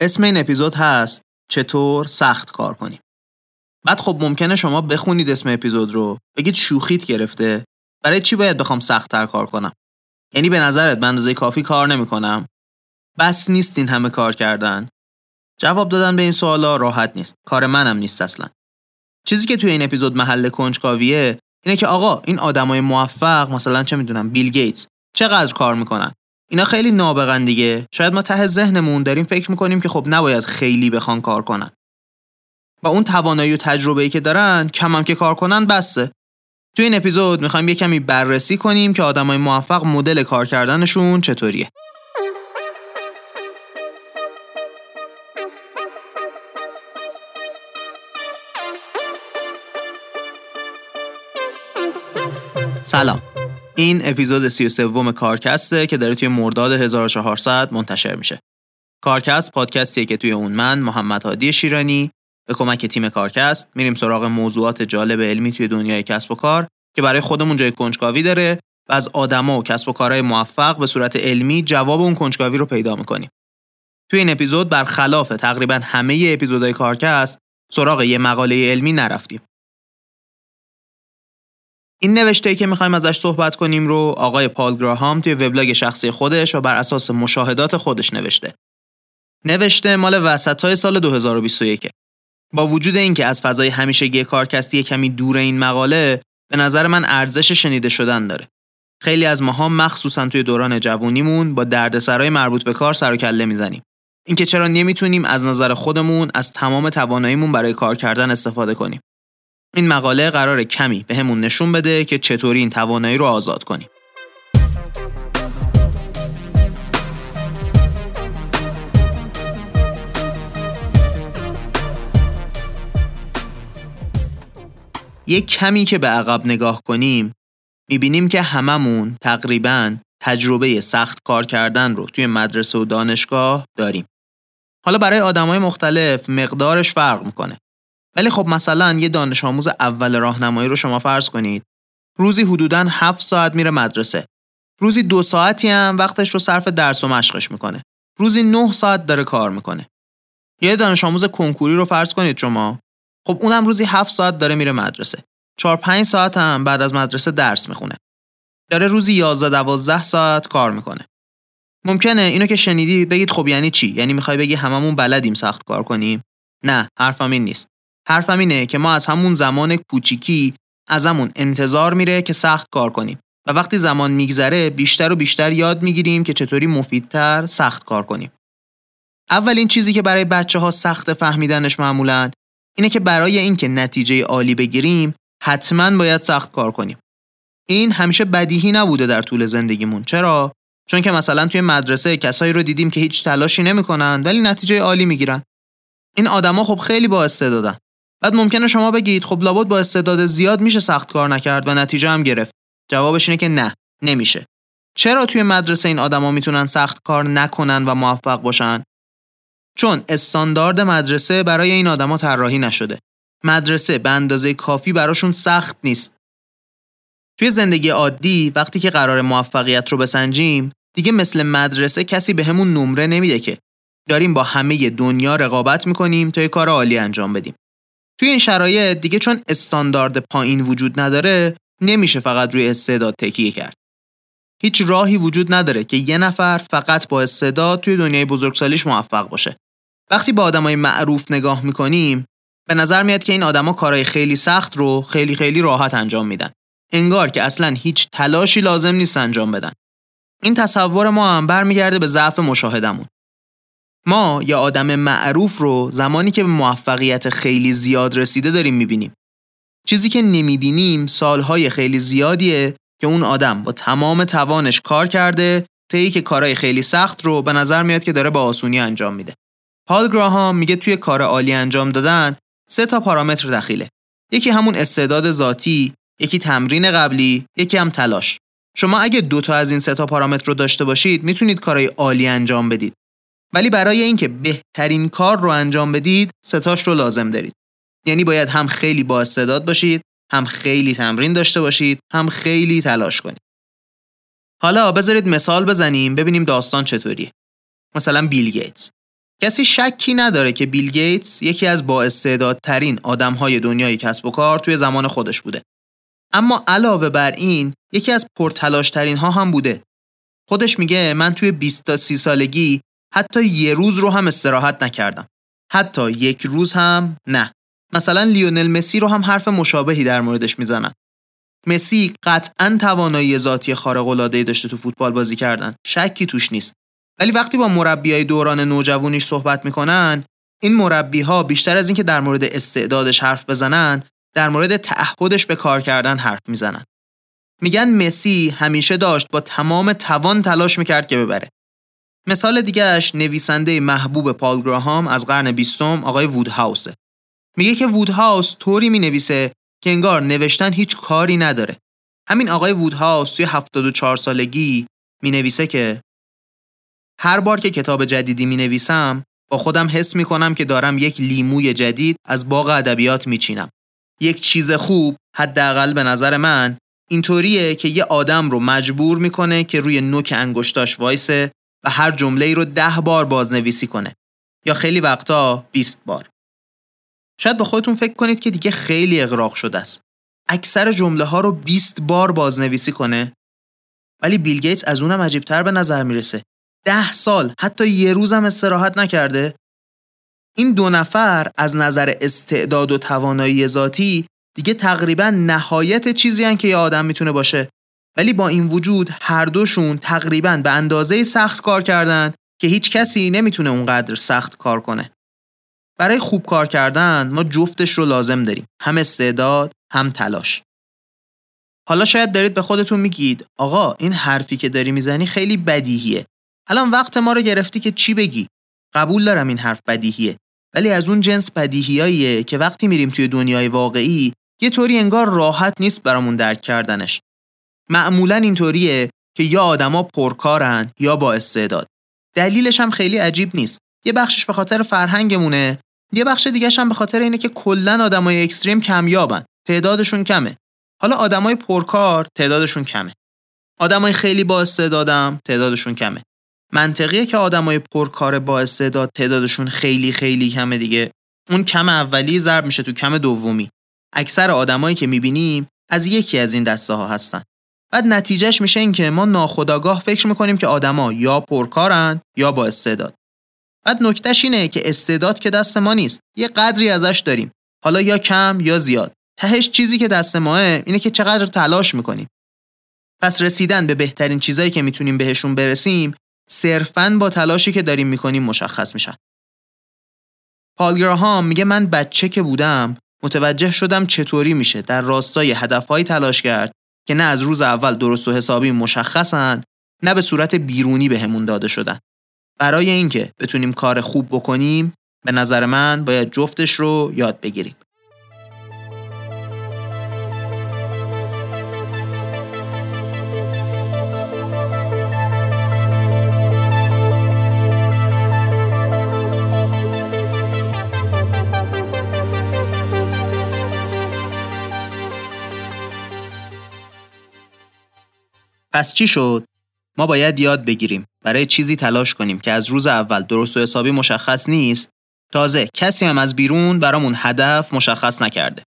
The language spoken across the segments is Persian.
اسم این اپیزود هست چطور سخت کار کنیم. بعد خب ممکنه شما بخونید اسم اپیزود رو بگید شوخیت گرفته برای چی باید بخوام سخت تر کار کنم؟ یعنی به نظرت به اندازه کافی کار نمی‌کنم؟ بس نیست این همه کار کردن. جواب دادن به این سوالا راحت نیست. کار منم نیست اصلا. چیزی که توی این اپیزود محل کنجکاویه اینه که آقا این آدمای موفق مثلا چه می‌دونم بیل گیتس چقدر کار می‌کنن؟ اینا خیلی نابغن دیگه. شاید ما ته ذهنمون داریم فکر می‌کنیم که خب نباید خیلی بخوان کار کنن. با اون توانایی و تجربه ای که دارن کمم که کار کنن بسه. تو این اپیزود می‌خوایم یه کمی بررسی کنیم که آدمای موفق مدل کار کردنشون چطوریه. سلام. این اپیزود 33 کارکسته که داره توی مرداد 1400 منتشر میشه. کارکست پادکستیه که توی اون من محمد هادی شیرانی به کمک تیم کارکست میریم سراغ موضوعات جالب علمی توی دنیای کسب و کار که برای خودمون جای کنجکاوی داره و از آدما و کسب و کارهای موفق به صورت علمی جواب اون کنجکاوی رو پیدا می‌کنیم. توی این اپیزود برخلاف تقریبا همه اپیزودهای کارکست سراغ یه مقاله علمی نرفتیم. این نوشته که می‌خوایم ازش صحبت کنیم رو آقای پال گراهام توی وبلاگ شخصی خودش و بر اساس مشاهدات خودش نوشته. نوشته مال وسط های سال 2021 با وجود اینکه از فضای همیشگی کارکستی کمی دور این مقاله به نظر من ارزش شنیده شدن داره. خیلی از ماها مخصوصا توی دوران جوونیمون با دردسرای مربوط به کار سر و کله می‌زنیم. اینکه چرا نمی‌تونیم از نظر خودمون از تمام تواناییمون برای کار کردن استفاده کنیم. این مقاله قرار کمی به همون نشون بده که چطوری این توانایی رو آزاد کنیم. یک کمی که به عقب نگاه کنیم می‌بینیم که هممون تقریبا تجربه سخت کار کردن رو توی مدرسه و دانشگاه داریم. حالا برای آدمای مختلف مقدارش فرق می‌کنه. ولی خب مثلا یه دانش آموز اول راهنمایی رو شما فرض کنید. روزی حدوداً 7 ساعت میره مدرسه. روزی دو ساعتی هم وقتش رو صرف درس و مشقش می‌کنه. روزی 9 ساعت داره کار می‌کنه. یه دانش آموز کنکوری رو فرض کنید شما. خب اونم روزی 7 ساعت داره میره مدرسه. 4 5 ساعت هم بعد از مدرسه درس می‌خونه. داره روزی 11 12 ساعت کار می‌کنه. ممکنه اینو که شنیدی بگید خب یعنی چی؟ یعنی می‌خوای بگی هممون بلدیم سخت کار کنیم؟ نه حرفم این نیست. حرفم اینه که ما از همون زمان کوچیکی ازمون انتظار میره که سخت کار کنیم و وقتی زمان میگذره بیشتر و بیشتر یاد می‌گیریم که چطوری مفیدتر سخت کار کنیم. اولین چیزی که برای بچه ها سخت فهمیدنش معمولا اینه که برای اینکه نتیجه عالی بگیریم حتما باید سخت کار کنیم. این همیشه بدیهی نبوده در طول زندگیمون. چرا؟ چون که مثلا توی مدرسه کسایی رو دیدیم که هیچ تلاشی نمی‌کنن ولی نتیجه عالی می‌گیرن. این آدما خب خیلی با استعدادن. بعد ممکنه شما بگید خب لابد با استعداد زیاد میشه سخت کار نکرد و نتیجه هم گرفت. جوابش اینه که نه، نمیشه. چرا توی مدرسه این آدما می‌تونن سخت کار نکنن و موفق باشن؟ چون استاندارد مدرسه برای این آدما طراحی نشده. مدرسه به اندازه کافی براشون سخت نیست. توی زندگی عادی وقتی که قرار موفقیت رو بسنجیم دیگه مثل مدرسه کسی به همون نمره نمیده که داریم با همه دنیا رقابت می‌کنیم تا یه کار عالی انجام بدیم. توی این شرایط دیگه چون استاندارد پایین وجود نداره نمیشه فقط روی استعداد تکیه کرد. هیچ راهی وجود نداره که یه نفر فقط با استعداد توی دنیای بزرگسالیش موفق باشه. وقتی با آدمای معروف نگاه می‌کنیم به نظر میاد که این آدما کارهای خیلی سخت رو خیلی خیلی راحت انجام میدن. انگار که اصلا هیچ تلاشی لازم نیست انجام بدن. این تصور ما هم برمیگرده به ضعف مشاهدمون. ما یا آدم معروف رو زمانی که به موفقیت خیلی زیاد رسیده داریم می‌بینیم. چیزی که نمی‌بینیم سالهای خیلی زیادیه که اون آدم با تمام توانش کار کرده تا که کارهای خیلی سخت رو به نظر میاد که داره با آسونی انجام میده. پال گراهام میگه توی کار عالی انجام دادن سه تا پارامتر دخیله. یکی همون استعداد ذاتی، یکی تمرین قبلی، یکی هم تلاش. شما اگه دو تا از این سه تا پارامتر رو داشته باشید می‌تونید کارهای عالی انجام بدید. ولی برای اینکه بهترین کار رو انجام بدید ستاش رو لازم دارید یعنی باید هم خیلی با استعداد باشید هم خیلی تمرین داشته باشید هم خیلی تلاش کنید حالا بذارید مثال بزنیم ببینیم داستان چطوریه مثلا بیل گیتس کسی شکی نداره که بیل گیتس یکی از بااستعدادترین آدمهای دنیای کسب و کار توی زمان خودش بوده. اما علاوه بر این یکی از پرتلاشترین ها هم بوده. خودش میگه من توی 20 تا 30 سالگی حتی یه روز رو هم استراحت نکردم. حتی یک روز هم نه. مثلا لیونل مسی رو هم حرف مشابهی در موردش می‌زنن. مسی قطعا توانایی ذاتی خارق العاده داشته تو فوتبال بازی کردن. شکی توش نیست. ولی وقتی با مربیای دوران نوجوانیش صحبت می‌کنن این مربی ها بیشتر از اینکه در مورد استعدادش حرف بزنن در مورد تعهدش به کار کردن حرف می‌زنن میگن مسی همیشه داشت با تمام توان تلاش می‌کرد که ببره مثال دیگهش نویسنده محبوب پال گراهام از قرن بیستم آقای وودهاوسه میگه که وودهاوس طوری می‌نویسه که انگار نوشتن هیچ کاری نداره همین آقای وودهاوس توی 74 سالگی می‌نویسه که هر بار که کتاب جدیدی می نویسم با خودم حس می کنم که دارم یک لیموی جدید از باغ ادبیات می چینم. یک چیز خوب حداقل به نظر من اینطوریه که یه آدم رو مجبور می‌کنه که روی نوک انگشتاش وایسه و هر جمله ای رو ده بار بازنویسی کنه. یا خیلی وقتا 20 بار. شاید با خودتون فکر کنید که دیگه خیلی اغراق شده است. اکثر جمله ها رو 20 بار بازنویسی کنه. ولی بیل گیتس از اونم عجیبتر به نظر می‌رسه. ده سال حتی یه روزم استراحت نکرده. این دو نفر از نظر استعداد و توانایی ذاتی دیگه تقریبا نهایت چیزی هن که یه آدم می‌تونه باشه. ولی با این وجود هر دوشون تقریبا به اندازه سخت کار کردن که هیچ کسی نمی‌تونه اونقدر سخت کار کنه. برای خوب کار کردن ما جفتش رو لازم داریم. هم استعداد هم تلاش. حالا شاید دارید به خودتون میگید آقا این حرفی که داری می‌زنی خیلی بدیهیه. الان وقت ما رو گرفتی که چی بگی؟ قبول دارم این حرف بدیهیه. ولی از اون جنس بدیهیاییه که وقتی میریم توی دنیای واقعی یه طوری انگار راحت نیست برامون درک کردنش. معمولا اینطوریه که یا آدما پرکارن یا با استعداد. دلیلش هم خیلی عجیب نیست. یه بخشش به خاطر فرهنگمونه یه بخش دیگه هم به خاطر اینه که کلا آدمای اکستریم کمیابن تعدادشون کمه. حالا آدمای پرکار تعدادشون کمه. آدمای خیلی با استعدادم تعدادشون کمه. منطقیه که آدمای پرکار با استعداد تعدادشون خیلی خیلی کمه دیگه. اون کم اولی ضرب میشه تو کم دومی. اکثر آدمایی که می‌بینیم از یکی از این دسته ها هستن. بعد نتیجهش میشه این که ما ناخداگاه فکر می‌کنیم که آدما یا پرکارن یا با استعداد. بعد نکتهش اینه که استعداد که دست ما نیست یه قدری ازش داریم. حالا یا کم یا زیاد. تهش چیزی که دست ماه اینه که چقدر تلاش می‌کنیم. پس رسیدن به بهترین چیزایی که می‌تونیم بهشون برسیم صرفاً با تلاشی که داریم می‌کنیم مشخص میشن. پال گراهام میگه من بچه که بودم متوجه شدم چطوری میشه. در راستای هدفهایی تلاش کرد که نه از روز اول درست و حسابی مشخصن نه به صورت بیرونی بهمون به داده شدن. برای اینکه بتونیم کار خوب بکنیم به نظر من باید جفتش رو یاد بگیریم. پس چی شد؟ ما باید یاد بگیریم برای چیزی تلاش کنیم که از روز اول درست و حسابی مشخص نیست تازه کسی هم از بیرون برامون هدف مشخص نکرده.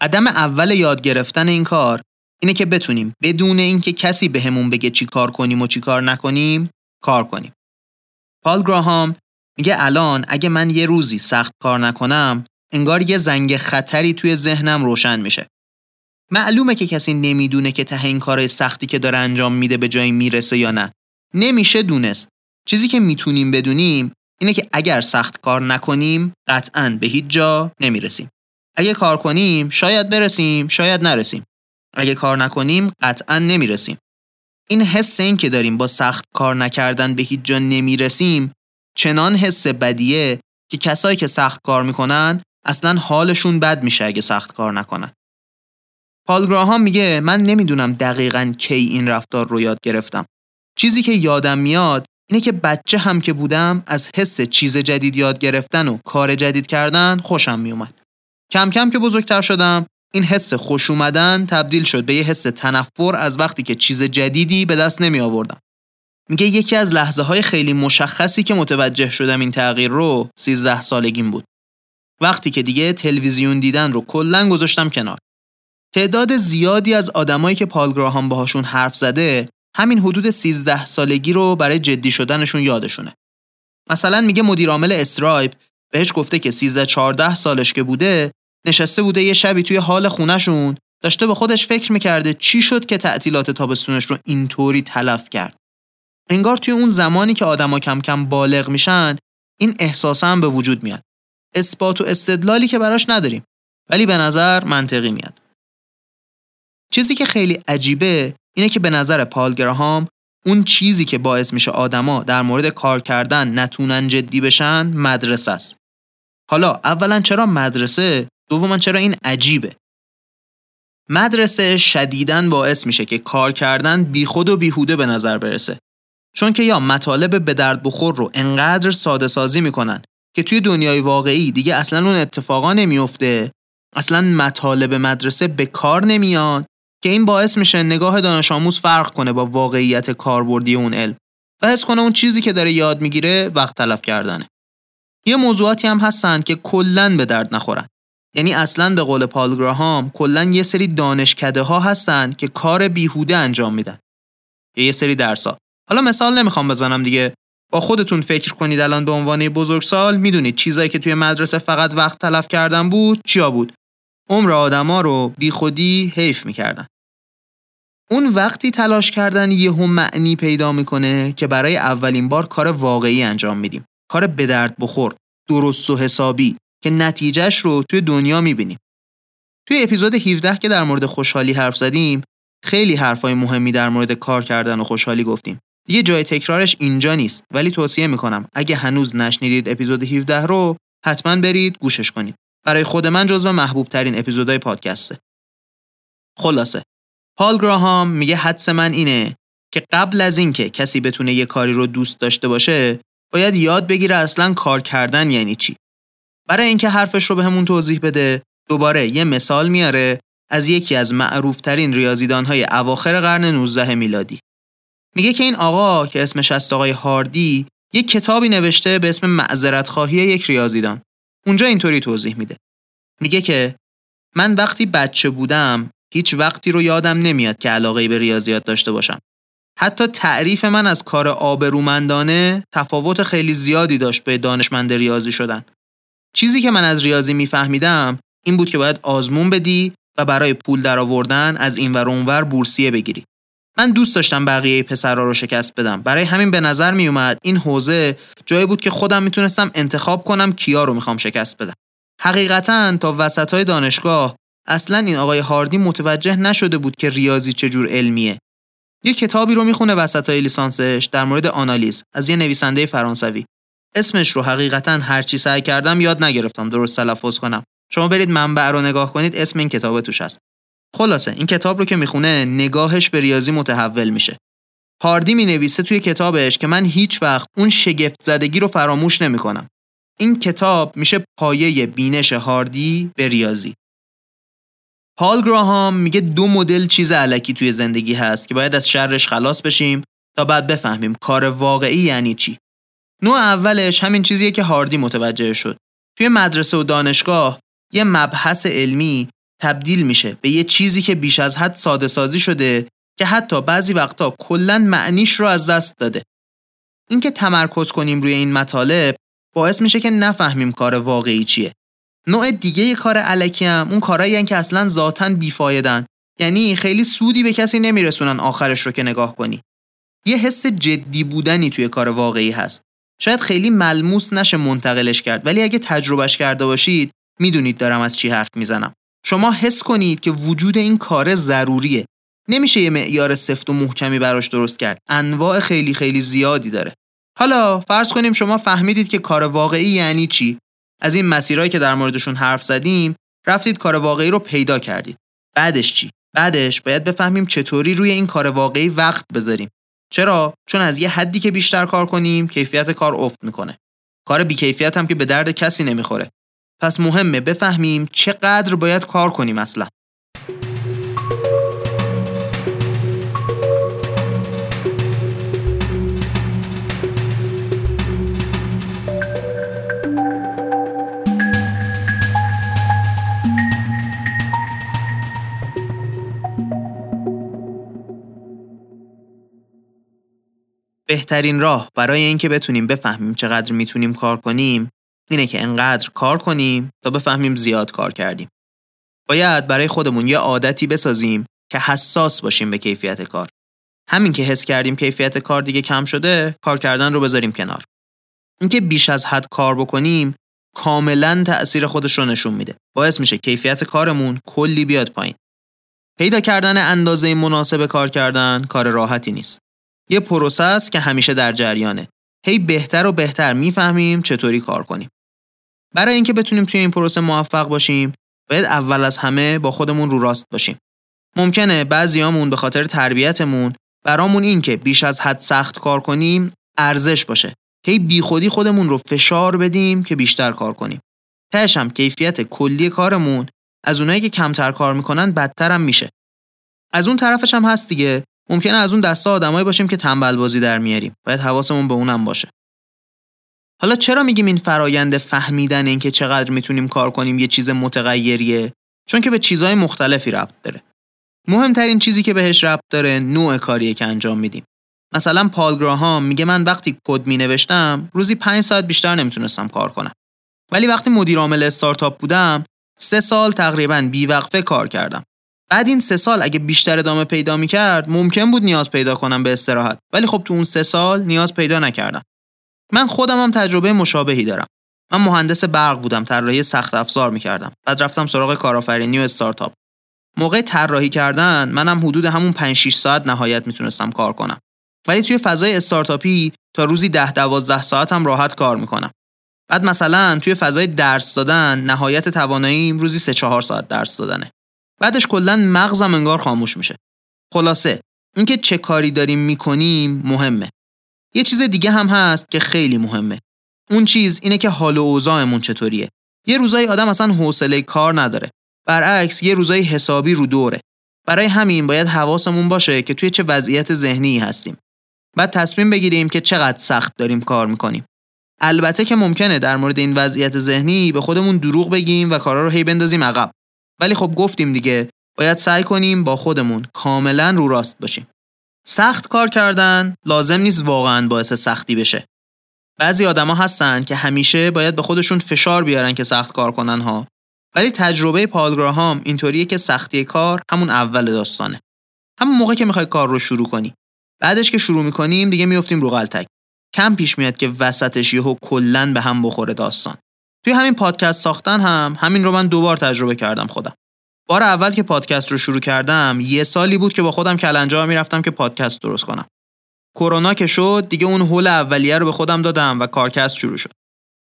قدم اول یاد گرفتن این کار اینه که بتونیم بدون اینکه کسی بهمون به بگه چی کار کنیم و چی کار نکنیم کار کنیم. پال گراهام میگه الان اگه من یه روزی سخت کار نکنم انگار یه زنگ خطری توی ذهنم روشن میشه. معلومه که کسی نمی‌دونه که ته این کار سختی که داره انجام میده به جایی می‌رسه یا نه. نمیشه دونست. چیزی که می‌تونیم بدونیم اینه که اگر سخت کار نکنیم قطعا به هیچ جا نمی‌رسیم. اگه کار کنیم شاید برسیم شاید نرسیم. اگه کار نکنیم قطعا نمی‌رسیم. این حس این که داریم با سخت کار نکردن به هیچ جا نمی‌رسیم چنان حس بدیه که کسایی که سخت کار می‌کنن اصلا حالشون بد میشه اگه سخت کار نکنن. پال گراهام میگه من نمی‌دونم دقیقا کی این رفتار رو یاد گرفتم. چیزی که یادم میاد اینه که بچه هم که بودم از حس چیز جدید یاد گرفتن و کار جدید کردن خوشم میومد. کم کم که بزرگتر شدم این حس خوش اومدن تبدیل شد به یه حس تنفر از وقتی که چیز جدیدی به دست نمی آوردم. میگه یکی از لحظه های خیلی مشخصی که متوجه شدم این تغییر رو 13 سالگیم بود. وقتی که دیگه تلویزیون دیدن رو کلا گذاشتم کنار. تعداد زیادی از آدمایی که پالگراهام باهاشون حرف زده همین حدود 13 سالگی رو برای جدی شدنشون یادشونه. مثلا میگه مدیر عامل استرایپ بهش گفته که 13 14 سالش که بوده نشسته بوده یه شبی توی حال خونهشون داشته به خودش فکر می‌کرده چی شد که تعطیلات تابستونش رو اینطوری تلف کرد. انگار توی اون زمانی که آدما کم کم بالغ میشن این احساس هم به وجود میاد. اثبات و استدلالی که براش نداریم ولی به نظر منطقی میاد. چیزی که خیلی عجیبه اینه که به نظر پال اون چیزی که باعث میشه آدما در مورد کار کردن نتونن جدی بشن مدرسه است. حالا اولا چرا مدرسه؟ دوما چرا این عجیبه؟ مدرسه شدیداً باعث میشه که کار کردن بیخود و بیهوده به نظر برسه. چون که یا مطالب به درد بخور رو انقدر ساده سازی می‌کنن که توی دنیای واقعی دیگه اصلا اون اتفاقا نمیفته اصلا مطالب مدرسه به کار نمیان که این باعث میشه نگاه دانش آموز فرق کنه با واقعیت کاربردی اون علم و حس کنه اون چیزی که داره یاد می‌گیره وقت تلف کردنه. یه موضوعاتی هم هستن که کلا به درد نخورن. یعنی اصلا به قول پال کلا یه سری دانشکده ها هستن که کار بیهوده انجام میدن. یه سری درسا. حالا مثال نمی‌خوام بزنم دیگه. با خودتون فکر کنید الان به عنوان بزرگسال می‌دونید چیزایی که توی مدرسه فقط وقت تلف کردن بود چیا بود عمر آدما رو بیخودی حیف می‌کردن اون وقتی تلاش کردن یهو معنی پیدا می‌کنه که برای اولین بار کار واقعی انجام میدیم. کار به درد بخور درست و حسابی که نتیجهش رو توی دنیا می‌بینیم. توی اپیزود 17 که در مورد خوشحالی حرف زدیم خیلی حرفای مهمی در مورد کار کردن و خوشحالی گفتیم. دیگه جای تکرارش اینجا نیست ولی توصیه می‌کنم اگه هنوز نشنیدید اپیزود 17 رو حتما برید گوشش کنید. برای خود من جزو محبوب ترین اپیزودهای پادکسته. خلاصه. پال گراهام میگه حدس من اینه که قبل از اینکه کسی بتونه یه کاری رو دوست داشته باشه باید یاد بگیره اصلا کار کردن یعنی چی. برای اینکه حرفش رو به توضیح بده دوباره یه مثال میاره از یکی از معروفترین ریاضیدانهای اواخر قرن 19 میلادی. میگه که این آقا که اسمش است آقای هاردی یک کتابی نوشته به اسم معذرت خواهی یک ریاضیدان. اونجا اینطوری توضیح میده. میگه که من وقتی بچه بودم هیچ وقتی رو یادم نمیاد که علاقه به ریاضیات داشته باشم. حتی تعریف من از کار آبرومندانه تفاوت خیلی زیادی داشت به دانشمند ریاضی شدن. چیزی که من از ریاضی میفهمیدم این بود که باید آزمون بدی و برای پول درآوردن از این ور اونور بورسیه بگیری. من دوست داشتم بقیه پسرها رو شکست بدم. برای همین به نظر می اومد این حوزه جایی بود که خودم می‌تونستم انتخاب کنم کیا رو می‌خوام شکست بدم. حقیقتا تا وسط های دانشگاه اصلا این آقای هاردی متوجه نشده بود که ریاضی چجور علمیه. یه کتابی رو می‌خونه وسط های لیسانسش در مورد آنالیز از یه نویسنده فرانسوی. اسمش رو حقیقتا هرچی سعی کردم یاد نگرفتم درست تلفظ کنم. شما برید منبع رو نگاه کنید اسم این کتاب توش هست. خلاصه این کتاب رو که می‌خونه نگاهش به ریاضی متحول میشه. هاردی می نویسه توی کتابش که من هیچ وقت اون شگفت زدگی رو فراموش نمی‌کنم. این کتاب میشه پایه بینش هاردی به ریاضی. پال گراهام میگه دو مدل چیز علکی توی زندگی هست که باید از شرش خلاص بشیم تا بعد بفهمیم کار واقعی یعنی چی. نوع اولش همین چیزیه که هاردی متوجه شد. توی مدرسه و دانشگاه یه مبحث علمی تبدیل میشه به یه چیزی که بیش از حد ساده سازی شده که حتی بعضی وقتا کلا معنیش رو از دست داده. اینکه تمرکز کنیم روی این مطالب باعث میشه که نفهمیم کار واقعی چیه. نوع دیگه ی کار علکی هم اون کارایی که اصلا ذاتا بیفایدن یعنی خیلی سودی به کسی نمیرسونن آخرش رو که نگاه کنی. یه حس جدی بودنی توی کار واقعی هست. شاید خیلی ملموس نشه منتقلش کرد ولی اگه تجربهش کرده باشید می‌دونید دارم از چی حرف می‌زنم. شما حس کنید که وجود این کار ضروریه نمیشه یه معیار سفت و محکمی براش درست کرد انواع خیلی خیلی زیادی داره حالا فرض کنیم شما فهمیدید که کار واقعی یعنی چی از این مسیرهایی که در موردشون حرف زدیم رفتید کار واقعی رو پیدا کردید. بعدش چی؟ بعدش باید بفهمیم چطوری روی این کار واقعی وقت بذاریم. چرا؟ چون از یه حدی که بیشتر کار کنیم کیفیت کار افت می‌کنه. کار بیکیفیت هم که به درد کسی نمی‌خوره. پس مهمه بفهمیم چقدر باید کار کنیم اصلا. بهترین راه برای اینکه بتونیم بفهمیم چقدر می‌تونیم کار کنیم اینه که انقدر کار کنیم تا بفهمیم زیاد کار کردیم. باید برای خودمون یه عادتی بسازیم که حساس باشیم به کیفیت کار. همین که حس کردیم کیفیت کار دیگه کم شده، کار کردن رو بذاریم کنار. اینکه بیش از حد کار بکنیم کاملا تأثیر خودش رو نشون میده. باعث میشه کیفیت کارمون کلی بیاد پایین. پیدا کردن اندازه مناسب کار کردن کار راحتی نیست. یه پروسه است که همیشه در جریانه. هی بهتر و بهتر می‌فهمیم چطوری کار کنیم. برای اینکه بتونیم توی این پروسه موفق باشیم، باید اول از همه با خودمون رو راست باشیم. ممکنه بعضیامون به خاطر تربیتمون برامون این که بیش از حد سخت کار کنیم ارزش باشه. هی بیخودی خودمون رو فشار بدیم که بیشتر کار کنیم. تهش هم کیفیت کلی کارمون از اونایی که کمتر کار می‌کنن بدتر هم میشه. از اون طرفش هم هست دیگه ممکنه از اون دسته آدمایی باشیم که تنبل بازی در میاریم. باید حواسمون به اونم باشه. حالا چرا میگیم این فرایند فهمیدن اینکه چقدر می‌تونیم کار کنیم یه چیز متغیریه؟ چون که به چیزهای مختلفی ربط داره. مهمترین چیزی که بهش ربط داره نوع کاریه که انجام میدیم. مثلا پال گراهام میگه من وقتی کد می نوشتم روزی 5 ساعت بیشتر نمی‌تونستم کار کنم. ولی وقتی مدیر عامل استارتاپ بودم سه سال تقریبا بیوقفه کار کردم. بعد این سه سال اگه بیشتر ادامه پیدا می‌کرد ممکن بود نیاز پیدا کنم به استراحت ولی خب تو اون سه سال نیاز پیدا نکردم. من خودم هم تجربه مشابهی دارم. من مهندس برق بودم طراحی سخت افزار می‌کردم. بعد رفتم سراغ کارآفرینی و استارتاپ. موقع طراحی کردن منم حدود همون 5 6 ساعت نهایت می‌تونستم کار کنم. ولی توی فضای استارتاپی تا روزی 10 12 ساعت هم راحت کار می‌کنم. بعد مثلا توی فضای درس دادن نهایت تواناییم روزی 3 4 ساعت درس دادنه. بعدش کلا مغزم انگار خاموش میشه. خلاصه اینکه چه کاری داریم می‌کنیم مهمه. یه چیز دیگه هم هست که خیلی مهمه. اون چیز اینه که حال و اوضاعمون چطوریه. یه روزایی آدم اصلا حوصله کار نداره. برعکس یه روزایی حسابی رو دوره. برای همین باید حواسمون باشه که توی چه وضعیت ذهنی هستیم. بعد تصمیم بگیریم که چقدر سخت داریم کار می‌کنیم. البته که ممکنه در مورد این وضعیت ذهنی به خودمون دروغ بگیم و کارا رو هی بندازیم عقب. ولی خب گفتیم دیگه باید سعی کنیم با خودمون کاملا رو راست باشیم. سخت کار کردن لازم نیست واقعا باعث سختی بشه. بعضی آدما هستن که همیشه باید به خودشون فشار بیارن که سخت کار کنن ها. ولی تجربه پالگراهام اینطوریه که سختی کار همون اول داستانه. همون موقع که می‌خوای کار رو شروع کنی. بعدش که شروع می‌کنیم دیگه میفتیم رو غلطک. کم پیش میاد که وسطش یهو کلا به هم بخوره داستان. توی همین پادکست ساختن هم همین رو من دوبار تجربه کردم خودم. بار اول که پادکست رو شروع کردم یه سالی بود که با خودم کلنجا می‌رفتم که پادکست درست کنم. کرونا که شد دیگه اون هول اولیه رو به خودم دادم و کارکست شروع شد.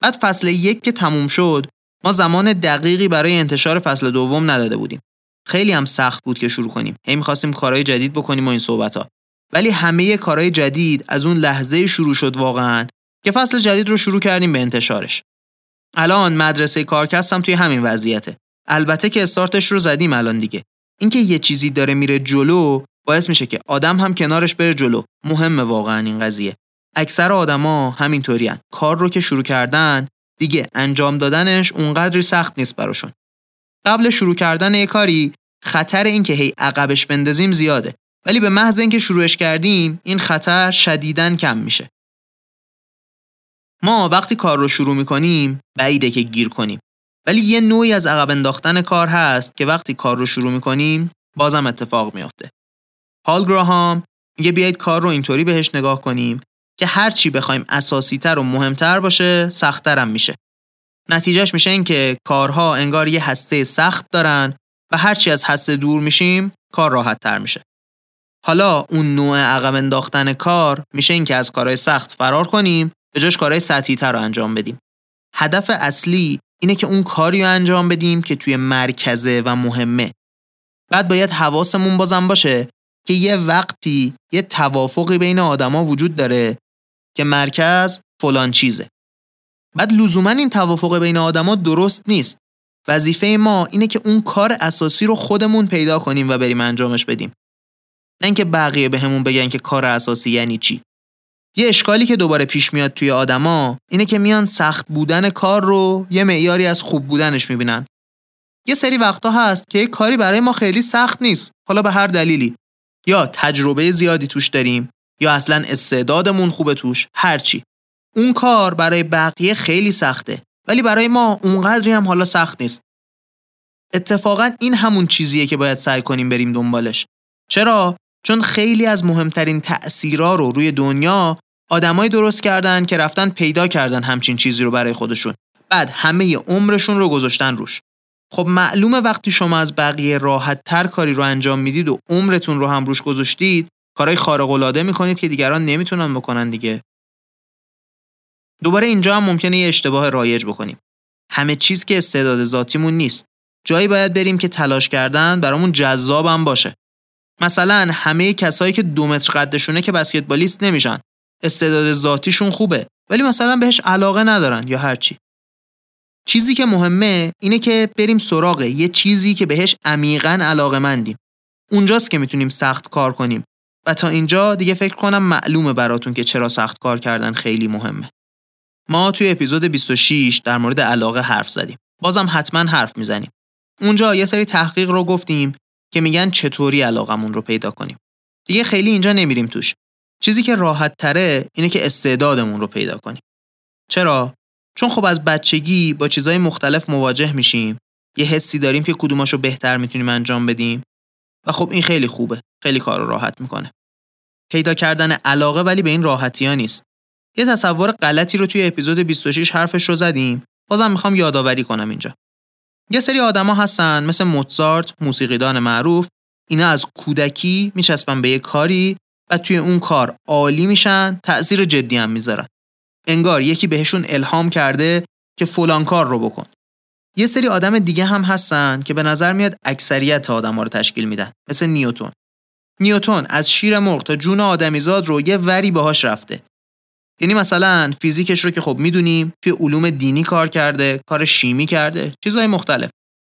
بعد فصل یک که تموم شد ما زمان دقیقی برای انتشار فصل دوم نداده بودیم. خیلی هم سخت بود که شروع کنیم. هی می‌خواستیم کارهای جدید بکنیم و این صحبت ها ولی همه کارهای جدید از اون لحظه شروع شد واقعا که فصل جدید رو شروع کردیم به انتشارش. الان مدرسه کارکست توی همین وضعیته. البته که استارتش رو زدیم الان دیگه. اینکه یه چیزی داره میره جلو باعث میشه که آدم هم کنارش بره جلو. مهمه واقعا این قضیه. اکثر آدما همینطورین. کار رو که شروع کردن دیگه انجام دادنش اونقدری سخت نیست براشون. قبل شروع کردن یه کاری خطر اینکه هی عقبش بندازیم زیاده. ولی به محض اینکه شروعش کردیم این خطر شدیداً کم میشه. ما وقتی کار رو شروع می‌کنیم بعیده که گیر کنیم ولی یه نوعی از عقب انداختن کار هست که وقتی کار رو شروع می‌کنیم بازم اتفاق میافته. پال گراهام میگه بیایید کار رو اینطوری بهش نگاه کنیم که هر چی بخوایم اساسی تر و مهمتر باشه سختترم میشه. نتیجهش میشه این که کارها انگار یه هسته سخت دارن و هرچی از هسته دور میشیم کار راحت تر میشه. حالا اون نوع عقب انداختن کار میشه این که از کارهای سخت فرار کنیم به جاش کارهای سطحی تر رو انجام بدیم. هدف اصلی اینه که اون کاری رو انجام بدیم که توی مرکزه و مهمه. بعد باید حواسمون بازم باشه که یه وقتی یه توافقی بین آدما وجود داره که مرکز فلان چیزه. بعد لزوما این توافق بین آدما درست نیست. وظیفه ما اینه که اون کار اساسی رو خودمون پیدا کنیم و بریم انجامش بدیم. نه اینکه بقیه بهمون به بگن که کار اساسی یعنی چی. یه اشکالی که دوباره پیش میاد توی آدما اینه که میان سخت بودن کار رو یه معیاری از خوب بودنش می‌بینن. یه سری وقتا هست که کاری برای ما خیلی سخت نیست حالا به هر دلیلی. یا تجربه زیادی توش داریم یا اصلا استعدادمون خوبه توش هرچی اون کار برای بقیه خیلی سخته ولی برای ما اونقدری هم حالا سخت نیست. اتفاقا این همون چیزیه که باید سعی کنیم بریم دنبالش. چرا؟ چون خیلی از مهمترین تأثیرا رو روی دنیا آدمایی درست کردن که رفتن پیدا کردن همچین چیزی رو برای خودشون. بعد همه عمرشون رو گذاشتن روش. خب معلومه وقتی شما از بقیه راحت تر کاری رو انجام می‌دید و عمرتون رو هم روش گذاشتید کارهای خارق العاده می‌کنید که دیگران نمی‌تونن بکنن دیگه. دوباره اینجا هم ممکنه یه اشتباه رایج بکنیم. همه چیز که استعداد ذاتیمون نیست. جایی باید بریم که تلاش کردن برامون جذابم باشه. مثلا همه کسایی که دو متر قدشونه که بسکتبالیست نمیشن. استعداد ذاتیشون خوبه ولی مثلا بهش علاقه ندارن یا هرچی چیزی که مهمه اینه که بریم سراغ یه چیزی که بهش عمیقا علاقه مندیم اونجاست که می‌تونیم سخت کار کنیم. و تا اینجا دیگه فکر کنم معلومه براتون که چرا سخت کار کردن خیلی مهمه. ما توی اپیزود 26 در مورد علاقه حرف زدیم. بازم حتما حرف می‌زنیم. اونجا یه سری تحقیق رو گفتیم. که میگن چطوری علاقمون رو پیدا کنیم. دیگه خیلی اینجا نمیریم توش. چیزی که راحت تره اینه که استعدادمون رو پیدا کنیم. چرا؟ چون خب از بچگی با چیزهای مختلف مواجه میشیم. یه حسی داریم که کدوماشو بهتر می‌تونیم انجام بدیم. و خب این خیلی خوبه. خیلی کار رو راحت می‌کنه. پیدا کردن علاقه ولی به این راحتی ها نیست. یه تصور غلطی رو توی اپیزود 26 حرفش رو زدیم. بازم می‌خوام یادآوری کنم اینجا. یه سری آدما هستن مثل موتزارت موسیقیدان معروف. اینا از کودکی میچسبن به یه کاری و توی اون کار عالی میشن تأثیر جدی هم می‌ذارن. انگار یکی بهشون الهام کرده که فلان کار رو بکن. یه سری آدم دیگه هم هستن که به نظر میاد اکثریت آدما رو تشکیل میدن مثل نیوتون نیوتون از شیر مرغ تا جون آدمیزاد رو یه وری باهاش رفته. یعنی مثلا فیزیکش رو که خب می‌دونیم توی علوم دینی کار کرده کار شیمی کرده چیزهای مختلف.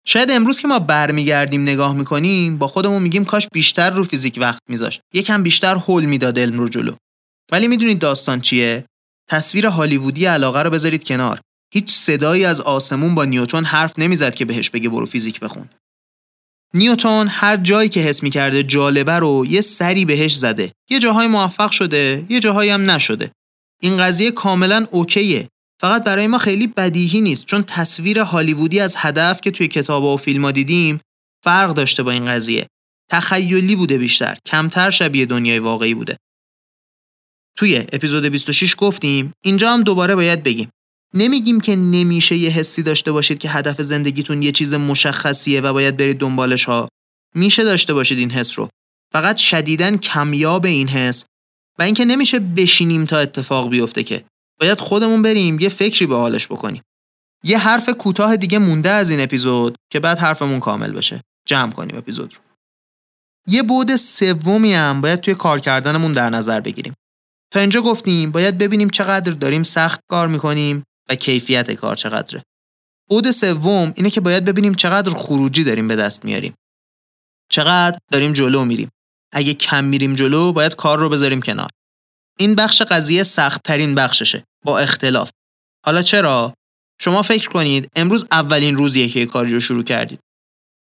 شاید امروز که ما برمیگردیم نگاه می‌کنیم با خودمون میگیم کاش بیشتر رو فیزیک وقت میذاشت. یکم بیشتر هول می‌داد علم رو جلو. ولی می‌دونید داستان چیه؟ تصویر هالیوودی علاقه رو بذارید کنار. هیچ صدایی از آسمون با نیوتون حرف نمی‌زد که بهش بگه برو فیزیک بخون. نیوتون هر جایی که حس می‌کرده جالبه رو یه سری بهش زده. یه جاهای موفق شده یه جاهایی هم نشده. این قضیه کاملا اوکیه. فقط برای ما خیلی بدیهی نیست چون تصویر هالیوودی از هدف که توی کتاب و فیلم ها دیدیم فرق داشته با این قضیه. تخیلی بوده بیشتر کمتر شبیه دنیای واقعی بوده. توی اپیزود 26 گفتیم اینجا هم دوباره باید بگیم. نمیگیم که نمیشه یه حسی داشته باشید که هدف زندگیتون یه چیز مشخصیه و باید برید دنبالش ها. میشه داشته باشید این حس رو. فقط شدیدن کمیاب این حس و اینکه نمیشه بشینیم تا اتفاق بیفته که. باید خودمون بریم یه فکری به حالش بکنیم. یه حرف کوتاه دیگه مونده از این اپیزود که بعد حرفمون کامل بشه. جمع کنیم اپیزود رو. یه بود سومی هم باید توی کار کردنمون در نظر بگیریم. تا اینجا گفتیم باید ببینیم چقدر داریم سخت کار می‌کنیم و کیفیت کار چقدره. بود سوم اینه که باید ببینیم چقدر خروجی داریم به دست میاریم. چقدر داریم جلو میریم. اگه کم میریم جلو باید کار رو بذاریم کنار. این بخش قضیه سخت ترین بخششه با اختلاف. حالا چرا؟ شما فکر کنید امروز اولین روزیه که کاری رو شروع کردید.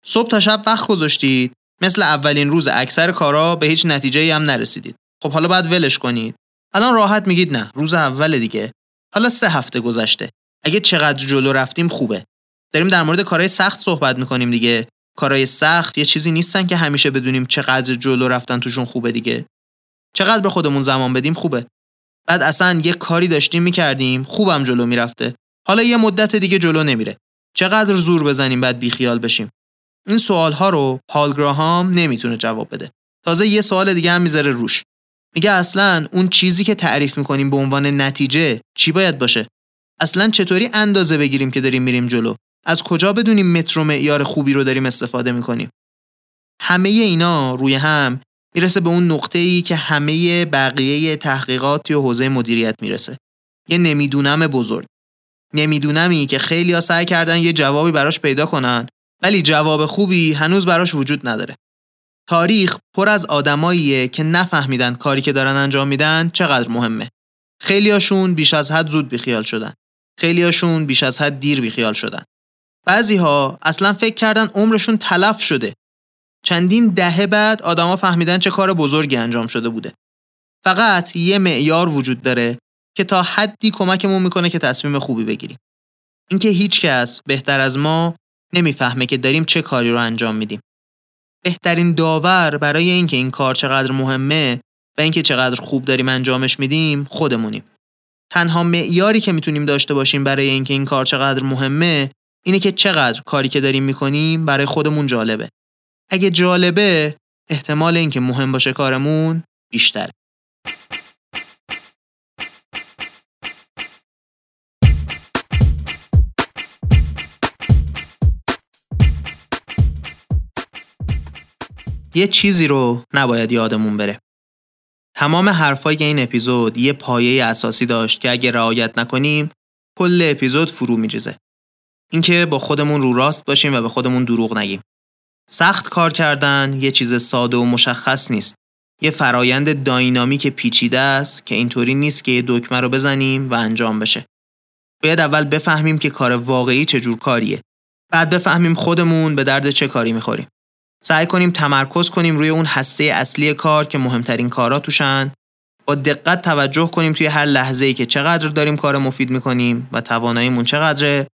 صبح تا شب وقت گذاشتید مثل اولین روز اکثر کارا به هیچ نتیجه هم نرسیدید. خب حالا باید ولش کنید. الان راحت میگید نه روز اول دیگه. حالا سه هفته گذشته. اگه چقدر جلو رفتیم خوبه. داریم در مورد کارهای سخت صحبت می‌کنیم دیگه. کارهای سخت یه چیزی نیستن که همیشه بدونیم چقدر جلو رفتن توشون خوبه دیگه. چقدر به خودمون زمان بدیم خوبه. بعد اصلا یه کاری داشتیم می‌کردیم خوبم جلو می‌رفته. حالا یه مدت دیگه جلو نمیره. چقدر زور بزنیم بعد بیخیال بشیم. این سوال ها رو پال گراهام نمی‌تونه جواب بده. تازه یه سوال دیگه هم می‌ذاره روش. میگه اصلا اون چیزی که تعریف می‌کنیم به عنوان نتیجه چی باید باشه؟ اصلا چطوری اندازه بگیریم که داریم میریم جلو؟ از کجا بدونیم متر و معیار خوبی رو داریم استفاده می‌کنیم؟ همه اینا روی هم می‌رسه به اون نقطه ای که همه بقیه تحقیقات توی حوزه مدیریت می‌رسه. یه نمی‌دونم بزرگ. نمیدونمی که خیلی ها سعی کردن یه جوابی براش پیدا کنن ولی جواب خوبی هنوز براش وجود نداره. تاریخ پر از آدماییه که نفهمیدن کاری که دارن انجام میدن چقدر مهمه. خیلیاشون بیش از حد زود بیخیال شدن. خیلیاشون بیش از حد دیر بیخیال شدن. بعضی ها اصلا فکر کردن عمرشون تلف شده چندین دهه بعد آدما فهمیدن چه کار بزرگی انجام شده بوده فقط یه معیار وجود داره که تا حدی کمکمون می‌کنه که تصمیم خوبی بگیریم. اینکه هیچ کس بهتر از ما نمی‌فهمه که داریم چه کاری رو انجام میدیم. بهترین داور برای اینکه این کار چقدر مهمه و اینکه چقدر خوب داریم انجامش میدیم خودمونیم. تنها معیاری که می‌تونیم داشته باشیم برای اینکه این کار چقدر مهمه اینه که چقدر کاری که داریم می‌کنیم برای خودمون جالبه. اگه جالبه احتمال اینکه مهم باشه کارمون بیشتره. یه چیزی رو نباید یادمون بره. تمام حرفای این اپیزود یه پایه اساسی داشت که اگه رعایت نکنیم کل اپیزود فرو میریزه. اینکه با خودمون رو راست باشیم و به خودمون دروغ نگیم. سخت کار کردن یه چیز ساده و مشخص نیست. یه فرایند داینامیک پیچیده است که اینطوری نیست که یه دکمه رو بزنیم و انجام بشه. باید اول بفهمیم که کار واقعی چجور کاریه. بعد بفهمیم خودمون به درد چه کاری می‌خوریم. سعی کنیم تمرکز کنیم روی اون هسته اصلی کار که مهمترین کارا توشن با دقت توجه کنیم توی هر لحظه ای که چقدر داریم کار مفید می‌کنیم و تواناییمون چقدره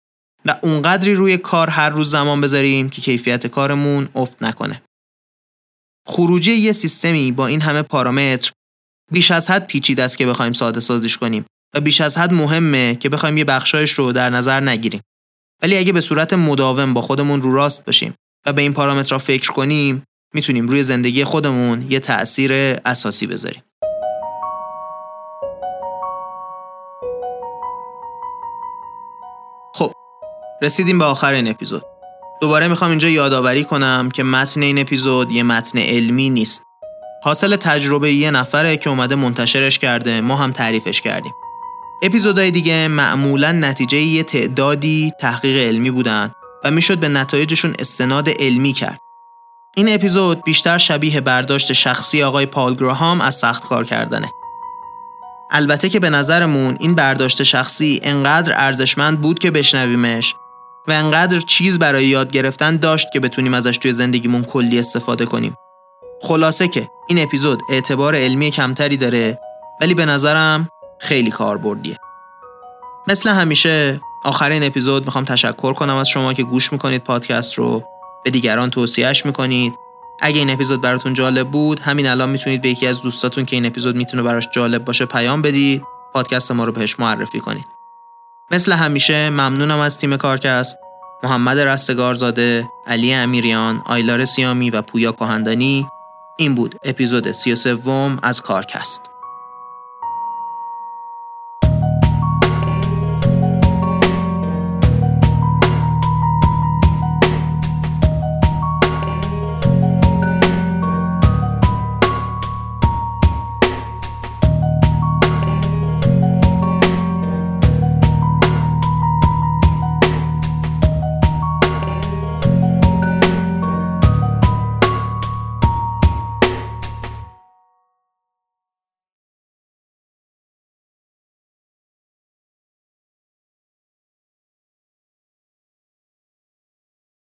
و اونقدری روی کار هر روز زمان بذاریم که کیفیت کارمون افت نکنه. خروجی یه سیستمی با این همه پارامتر بیش از حد پیچیده است که بخوایم ساده سازیش کنیم و بیش از حد مهمه که بخوایم یه بخشایش رو در نظر نگیریم. ولی اگه به صورت مداوم با خودمون رو راست باشیم و به این پارامترها فکر کنیم می‌تونیم روی زندگی خودمون یه تأثیر اساسی بذاریم. رسیدیم به آخر این اپیزود. دوباره می‌خوام اینجا یادآوری کنم که متن این اپیزود یه متن علمی نیست. حاصل تجربه یه نفره که اومده منتشرش کرده ما هم تعریفش کردیم. اپیزودهای دیگه معمولا نتیجه یه تعدادی تحقیق علمی بودن و می‌شد به نتایجشون استناد علمی کرد. این اپیزود بیشتر شبیه برداشت شخصی آقای پال گراهام از سخت کار کردنه. البته که به نظرمون این برداشت شخصی انقدر ارزشمند بود که بشنویمش و انقدر چیز برای یاد گرفتن داشت که بتونیم ازش توی زندگیمون کلی استفاده کنیم. خلاصه که این اپیزود اعتبار علمی کمتری داره ولی به نظرم خیلی کاربردیه. مثل همیشه آخر این اپیزود می‌خوام تشکر کنم از شما که گوش می‌کنید پادکست رو به دیگران توصیهش می‌کنید اگه این اپیزود براتون جالب بود همین الان می‌تونید به یکی از دوستاتون که این اپیزود می‌تونه براش جالب باشه پیام بدید پادکست ما رو بهش معرفی کنید مثل همیشه ممنونم از تیم کارکست. محمد رستگارزاده، علی امیریان، آیلار سیامی و پویا کهندانی. این بود اپیزود 33 از کارکست.